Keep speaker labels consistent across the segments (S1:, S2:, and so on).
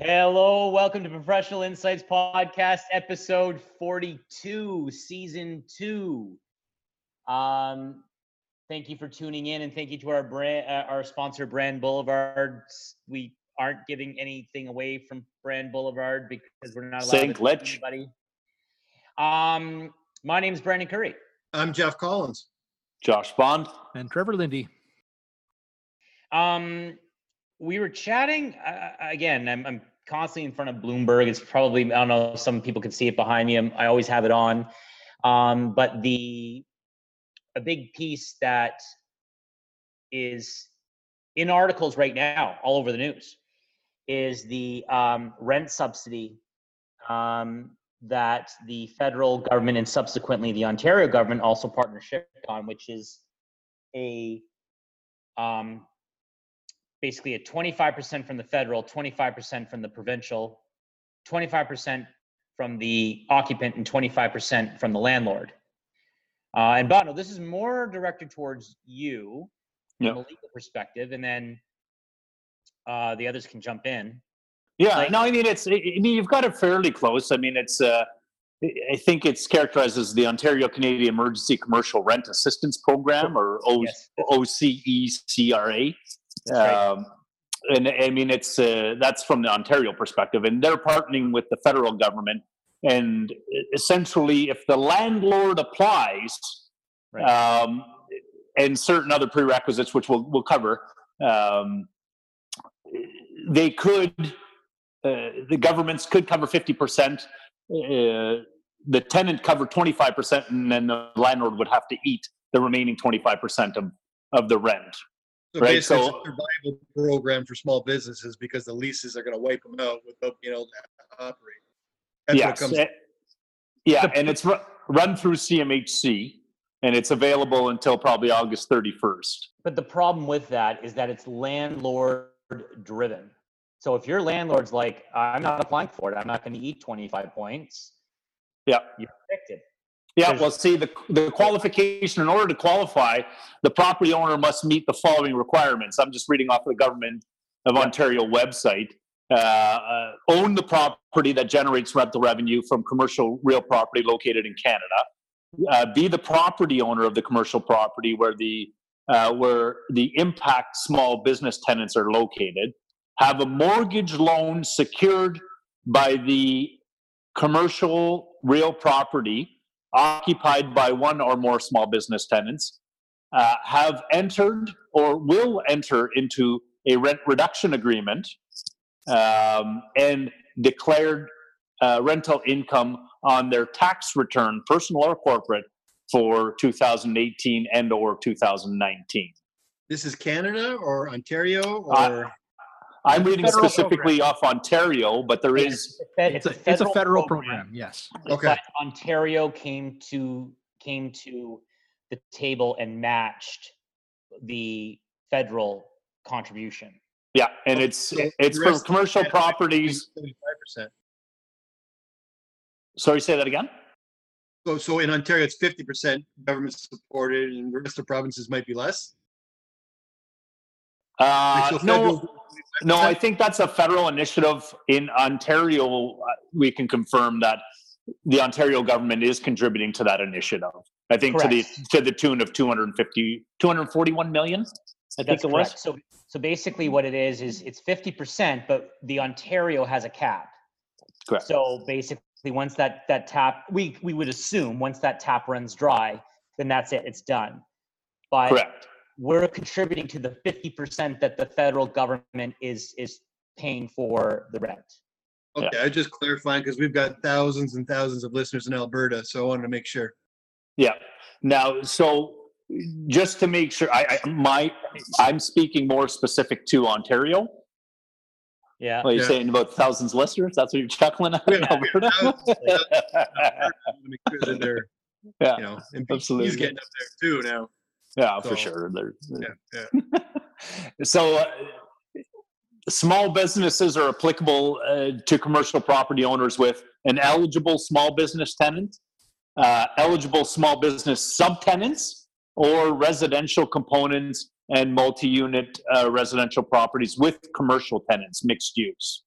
S1: Hello, welcome to Professional Insights Podcast, episode 42, season two. Um, thank you for tuning in, and thank you to our brand, uh, our sponsor, Brand Boulevard. We aren't giving anything away from Brand Boulevard because we're not allowed
S2: Same
S1: to
S2: glitch.
S1: anybody. Um, my name is Brandon Curry.
S3: I'm Jeff Collins.
S2: Josh Bond.
S4: and Trevor Lindy.
S1: Um, we were chatting uh, again. I'm, I'm constantly in front of Bloomberg. It's probably I don't know. Some people can see it behind me. I'm, always have it on. Um, but the a big piece that is in articles right now all over the news is the um, rent subsidy um, that the federal government and subsequently the Ontario government also partnership on, which is a um, basically a 25% from the federal, 25% from the provincial, 25% from the occupant, and 25% from the landlord. Uh, and Bond, this is more directed towards you
S2: Yeah.
S1: from a legal perspective, and then uh, the others can jump in.
S2: Yeah,
S1: Like-
S2: no, I mean it's. I mean you've got it fairly close. I mean it's. Uh, I- I think it's characterized as the Ontario Canadian Emergency Commercial Rent Assistance Program, or O-
S1: Yes.
S2: OCECRA. Um, and I mean it's uh, that's from the Ontario perspective, and they're partnering with the federal government. And essentially, if the landlord applies,
S1: Right.
S2: um, and certain other prerequisites, which we'll we'll cover, um, they could uh, the governments could cover 50% uh, the tenant cover 25% and then the landlord would have to eat the remaining 25% of, of the rent
S3: So
S2: Right,
S3: basically,
S2: so-
S3: it's a survival program for small businesses because the leases are going to wipe them out without being able to operate. That's what
S2: yes
S3: comes.
S2: eh, yeah and it's ru- run through cmhc and it's available until probably august 31st
S1: But the problem with that is that it's landlord driven. So if your landlord's like, I'm not applying for it, I'm not going to eat 25 points,
S2: yeah
S1: you're evicted.
S2: Yeah, well, see, the, the qualification, in order to qualify, the property owner must meet the following requirements. I'm just reading off the Government of Ontario website. Uh, uh, own the property that generates rental revenue from commercial real property located in Canada. Uh, be the property owner of the commercial property where the uh, where the impact small business tenants are located. Have a mortgage loan secured by the commercial real property occupied by one or more small business tenants, uh, have entered or will enter into a rent reduction agreement um, and declared uh, rental income on their tax return, personal or corporate, for 2018 and or 2019.
S3: This is Canada or Ontario or
S2: Uh, I'm reading
S4: Federal
S2: specifically off Ontario, but there is
S1: It's a,
S4: It's a, it's a federal program. Yes.
S3: Okay.
S1: but Ontario came to came to the table and matched the federal contribution.
S2: yeah, and it's
S3: So
S2: it's for commercial properties.
S3: 75%.
S2: Sorry, say that again.
S3: So, so in Ontario, it's 50% government supported, and the rest of provinces might be less.
S2: Uh, no, no, I think that's a federal initiative in Ontario. uh, We can confirm that the Ontario government is contributing to that initiative. I think to the to the tune of 250, 241 million. I think
S1: That's
S2: it was.
S1: So so basically what it is is it's 50%, but the Ontario has a cap.
S2: Correct.
S1: So basically once that that tap we we would assume once that tap runs dry, then that's it, it's done. But
S2: Correct.
S1: We're contributing to the 50% that the federal government is is paying for the rent.
S3: Okay, I just clarifying because we've got thousands and thousands of listeners in Alberta, so I wanted to make sure.
S2: Yeah. Now, so just to make sure, I, I my I'm speaking more specific to Ontario.
S1: Yeah.
S2: Well, you're
S3: Yeah.
S2: saying about thousands of listeners. That's what you're chuckling at,
S3: Yeah,
S2: Alberta.
S3: I want to make sure
S2: Yeah,
S3: you know,
S2: absolutely.
S3: he's getting up there too now.
S2: Yeah, for
S3: So,
S2: sure. There-
S3: Yeah, yeah.
S2: so, uh, small businesses are applicable uh, to commercial property owners with an eligible small business tenant, uh, eligible small business subtenants, or residential components and multi-unit uh, residential properties with commercial tenants, mixed use.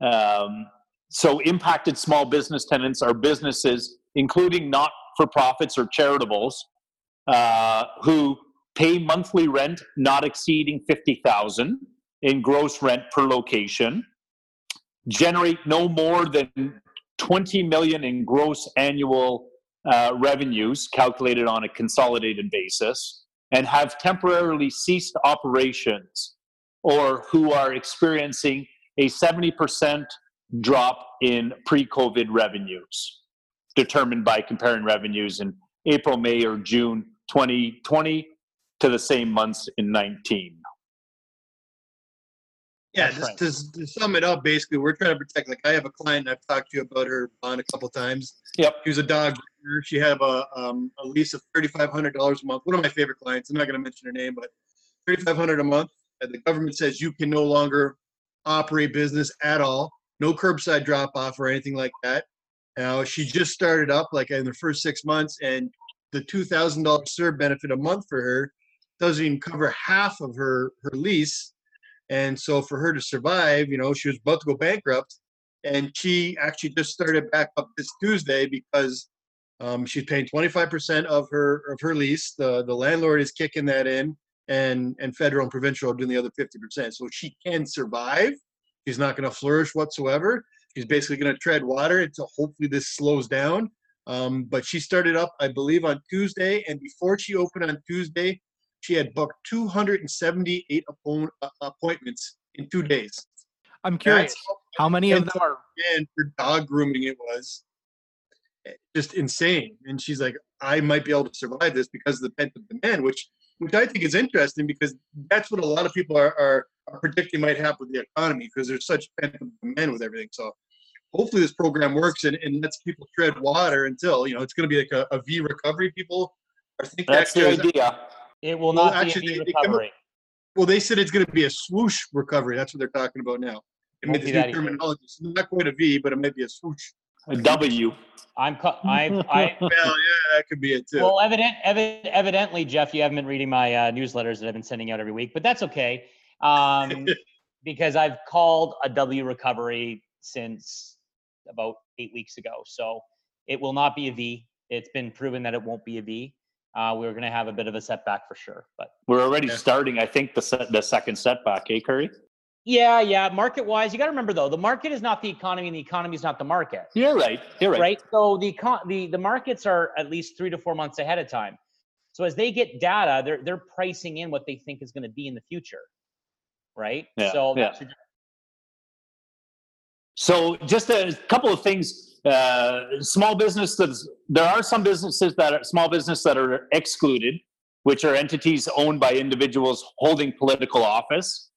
S2: Um, so impacted small business tenants are businesses, including not-for-profits or charitables, uh, who pay monthly rent not exceeding 50,000 in gross rent per location, generate no more than 20 million in gross annual uh, revenues calculated on a consolidated basis, and have temporarily ceased operations or who are experiencing a 70% drop in pre-COVID revenues, determined by comparing revenues in April, May, or June 2020 to the same months in 19.
S3: Yeah, just to, to sum it up, basically, we're trying to protect. Like, I have a client. I've talked to you about her bond a couple times.
S2: Yep.
S3: She was a dog. groomer. She had a um, a lease of thirty five hundred dollars a month. One of my favorite clients. I'm not going to mention her name, but thirty five hundred a month. And the government says you can no longer operate business at all. No curbside drop off or anything like that. Now she just started up like in the first six months, and the two thousand dollar CERB benefit a month for her doesn't even cover half of her her lease. And so for her to survive, you know, she was about to go bankrupt, and she actually just started back up this Tuesday because um, she's paying 25% of her of her lease. The the landlord is kicking that in, and and federal and provincial are doing the other 50%. So she can survive. She's not going to flourish whatsoever. She's basically going to tread water until hopefully this slows down. Um, but she started up, I believe, on Tuesday, and before she opened on Tuesday, she had booked 278 appo- uh, appointments in two days.
S4: I'm curious,
S3: That's
S4: how many of them are,
S3: and for dog grooming it was eh, just insane. And she's like, I might be able to survive this because of the pent up demand, which which I think is interesting because that's what a lot of people are are, are predicting might happen with the economy because there's such pent up demand with everything. So hopefully this program works and, and lets people tread water until you know it's going to be like a, a V recovery. People are thinking
S2: That's the idea.
S1: It will
S3: Well,
S1: not
S3: actually,
S1: be a
S3: they-
S1: V
S3: they up-
S1: recovery.
S3: Well, they said it's going to be a swoosh recovery. That's what they're talking about now. It
S1: Won't be
S3: new
S1: that
S3: terminology. It's not quite a V, but it might be a swoosh.
S2: A W.
S1: I'm, co- I've, I,
S3: Well, yeah, that could be it too.
S1: well, evident, evi- evidently, Jeff, you haven't been reading my uh, newsletters that I've been sending out every week, but that's okay. Um, because I've called a W recovery since about eight weeks ago. So it will not be a V. It's been proven that it won't be a V. Uh, we're going to have a bit of a setback for sure, but
S2: We're already
S3: Yeah.
S2: starting, I think, the set, the second setback, eh, Curry?
S1: yeah, yeah. Market wise, you got to remember though, the market is not the economy and the economy is not the market.
S2: You're right. You're right.
S1: right? So the econ- the the markets are at least three to four months ahead of time. So as they get data, they're they're pricing in what they think is going to be in the future, right?
S2: Yeah,
S1: so
S2: yeah.
S1: that's your-
S2: So just a couple of things. Uh, small businesses. There are some businesses that are small business that are excluded, which are entities owned by individuals holding political office,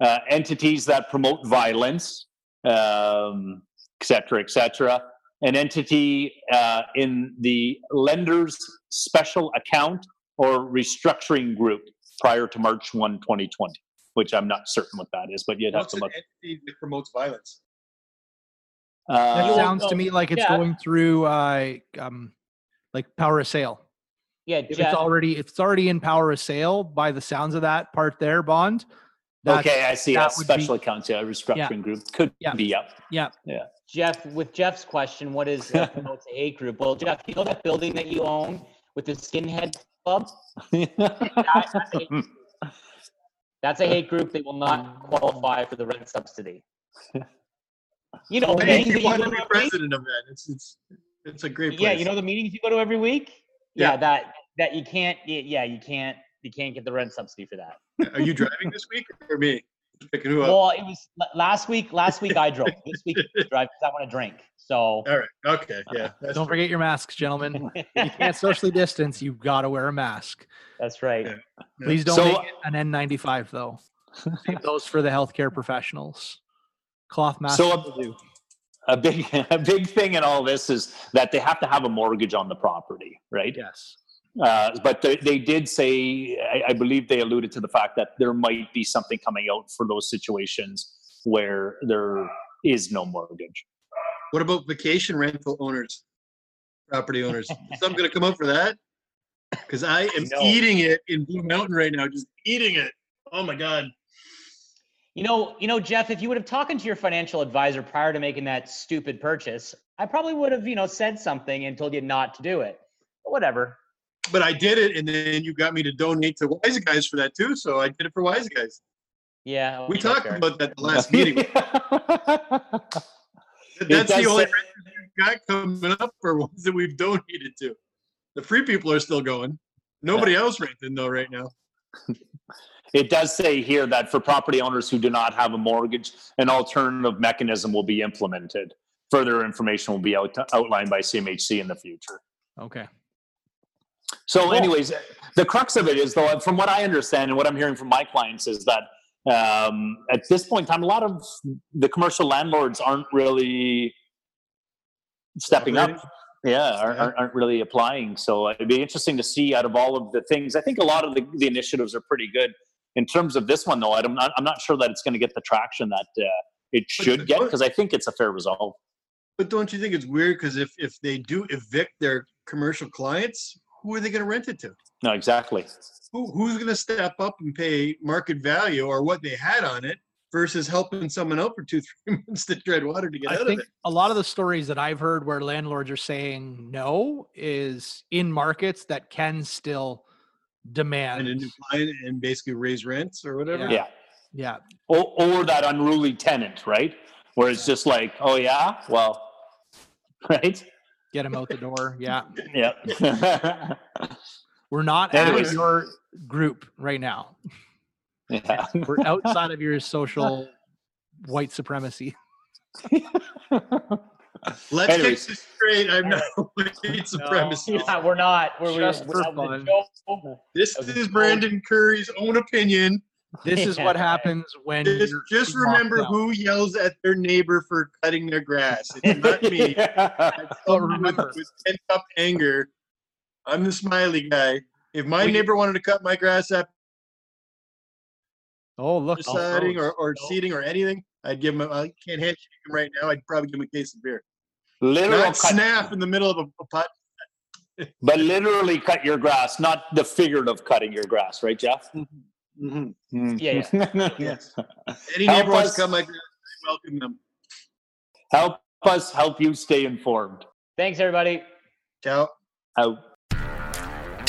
S2: uh, entities that promote violence, um, et cetera, et cetera. An entity uh, in the lender's special account or restructuring group prior to March 1, 2020, which I'm not certain what that is, but you'd have
S3: What's
S2: to
S3: an
S2: look.
S3: entity that promotes violence?
S4: That
S2: Uh,
S4: sounds to me like it's
S1: yeah.
S4: going through, uh, um, like power of sale.
S1: yeah,
S4: If
S1: Jeff,
S4: it's already, if it's already in power of sale by the sounds of that part there, Bond. that's-
S2: Okay, I see. A
S4: that would be-
S2: special accounts, yeah, restructuring group could
S4: Yeah.
S2: be up.
S4: Yeah, yeah.
S1: Jeff, with Jeff's question, what is uh, promotes a hate group? Well, Jeff, you know that building that you own with the skinhead club? that's, a that's a hate group. They will not qualify for the rent subsidy. You know,
S3: Well,
S1: meetings
S3: you
S1: you
S3: want
S1: go
S3: to
S1: to
S3: be
S1: every
S3: president of that. It's it's it's a great place.
S1: Yeah, you know the meetings you go to every week. Yeah,
S3: Yeah.
S1: that that you can't. Yeah, you can't. You can't get the rent subsidy for that.
S3: Are you driving this week or me? Picking who up?
S1: Well, it was last week. Last week I drove. This week I drive because I want to drink. So
S3: All right. Okay. Uh, yeah. That's
S4: don't
S3: true.
S4: forget your masks, gentlemen. If you can't socially distance, you've got to wear a mask.
S1: that's right.
S3: Yeah.
S4: Please don't
S2: So-
S4: make it an N95 though. Save those for the healthcare professionals. Cloth masks.
S2: So,
S4: will do.
S2: a big, a big thing in all this is that they have to have a mortgage on the property, right?
S4: yes.
S2: Uh, but they, they did say, I, I believe they alluded to the fact that there might be something coming out for those situations where there is no mortgage.
S3: What about vacation rental owners, property owners? Is something going to come up for that? Because I am
S1: No.
S3: eating it in Blue Mountain right now, just eating it. Oh my god.
S1: You know, you know, Jeff, if you would have talked to your financial advisor prior to making that stupid purchase, I probably would have, you know, said something and told you not to do it. But whatever.
S3: But I did it, and then you got me to donate to Wise Guys for that too. So I did it for Wise Guys.
S1: Yeah.
S3: Oh,
S1: we
S3: talked
S1: fair.
S3: about that the last meeting. That's the only
S2: say-
S3: we've got coming up for ones that we've donated to. The free people are still going. Nobody else renting though right now.
S2: It does say here that for property owners who do not have a mortgage, an alternative mechanism will be implemented. Further information will be out, outlined by CMHC in the future.
S4: Okay.
S2: So,
S1: Cool.
S2: anyways, the crux of it is, though, from what I understand and what I'm hearing from my clients, is that um, at this point in time, a lot of the commercial landlords aren't really stepping up. Yeah, aren't,
S3: Yeah.
S2: aren't- aren't really applying. So it'd be interesting to see out of all of the things. I think a lot of the, the initiatives are pretty good. In terms of this one, though, I'm not, I'm not sure that it's going to get the traction that uh, it should get because I think it's a fair result.
S3: But don't you think it's weird? Because if if they do evict their commercial clients, who are they going to rent it to?
S2: No, exactly.
S3: Who who's going to step up and pay market value or what they had on it versus helping someone out for two three months to tread water to get
S4: I
S3: out
S4: think
S3: of it?
S4: a lot of the stories that I've heard where landlords are saying no is in markets that can still
S3: And
S4: demand.
S3: a new client and basically raise rents or whatever.
S2: Yeah.
S4: Yeah.
S2: Or, or that unruly tenant, right? Where it's just like, oh, yeah, well, right?
S4: Get them out the door. Yeah.
S2: Yeah.
S4: We're not
S2: Anyways.
S4: at your group right now.
S2: yeah.
S4: We're outside of your social white supremacy.
S3: Let's
S2: Anyways.
S3: get this straight. I'm not white supremacy.
S1: Yeah, we're not. We're, we're,
S4: Just
S1: we're
S4: for fun.
S3: This is
S1: cold.
S3: Brandon Curry's own opinion.
S4: This is what happens when
S3: Just,
S4: you're
S3: just remember who yells at their neighbor for cutting their grass. It's not me. It's someone with,
S4: remember.
S3: with pent up anger. I'm the smiley guy. If my
S4: We-
S3: neighbor wanted to cut my grass after
S4: Oh, look. all
S3: siding or, or
S4: No.
S3: seating or anything, I'd give him. A, I can't handshake him right now. I'd probably give him a case of beer.
S2: Literal
S3: Not
S2: cut,
S3: snap in the middle of a, a pot.
S2: but literally cut your grass, not the figurative cutting your grass, right, Jeff?
S3: Mhm.
S2: Mm.
S3: Yeah. Yes. Any
S2: Help
S3: neighbor wants
S2: us.
S3: to cut my I welcome them.
S2: help us help you stay informed.
S1: Thanks, everybody.
S3: Ciao.
S2: Out.